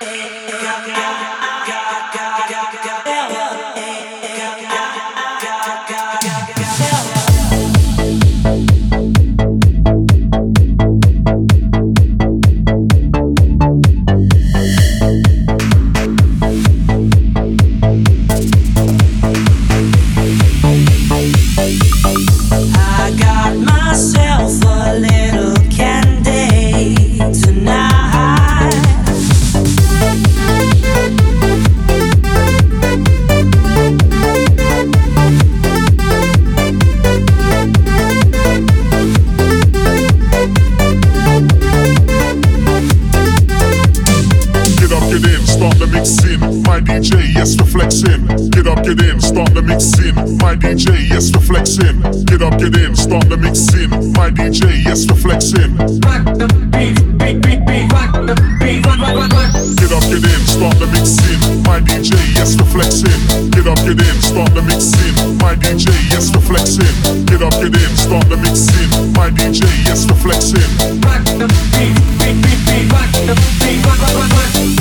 Yeah, yeah, yeah. DJ, yes, we flexing. Get up, get in, start the mixing. My DJ, yes, we flexing. Get up, get in, start the mixing. My DJ, yes, reflexing. Rock the beat, beat, beat, beat, rock the beat, rock, rock, rock. Get up, get in, start the mixing. My DJ, yes, we flexing. Get up, get in, start the mixing. My DJ, yes, we flexing. Get up, get in, start the mixing. My DJ, yes, we flexing. Rock the beat, beat, beat, beat, rock the beat, rock, rock, rock, rock.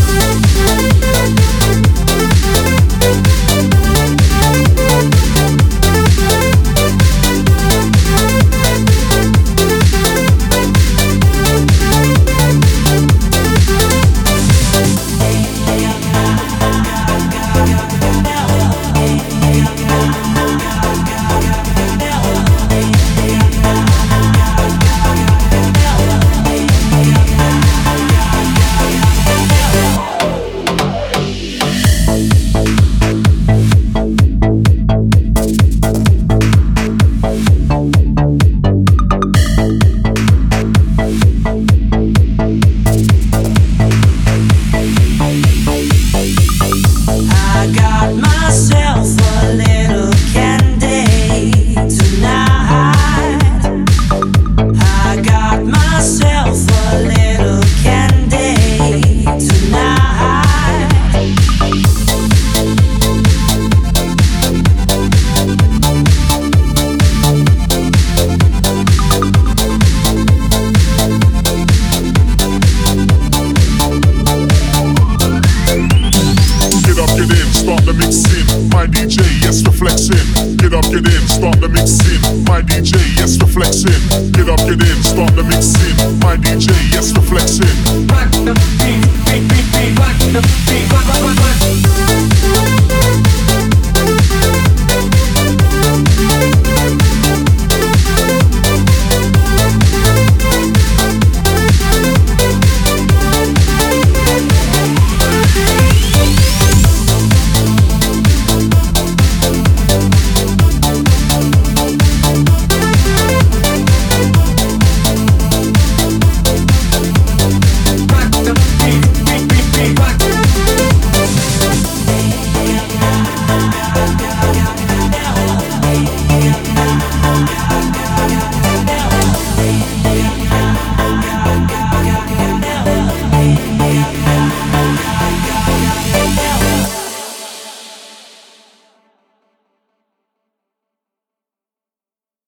it in, start the mixing. My DJ, yes, reflexing.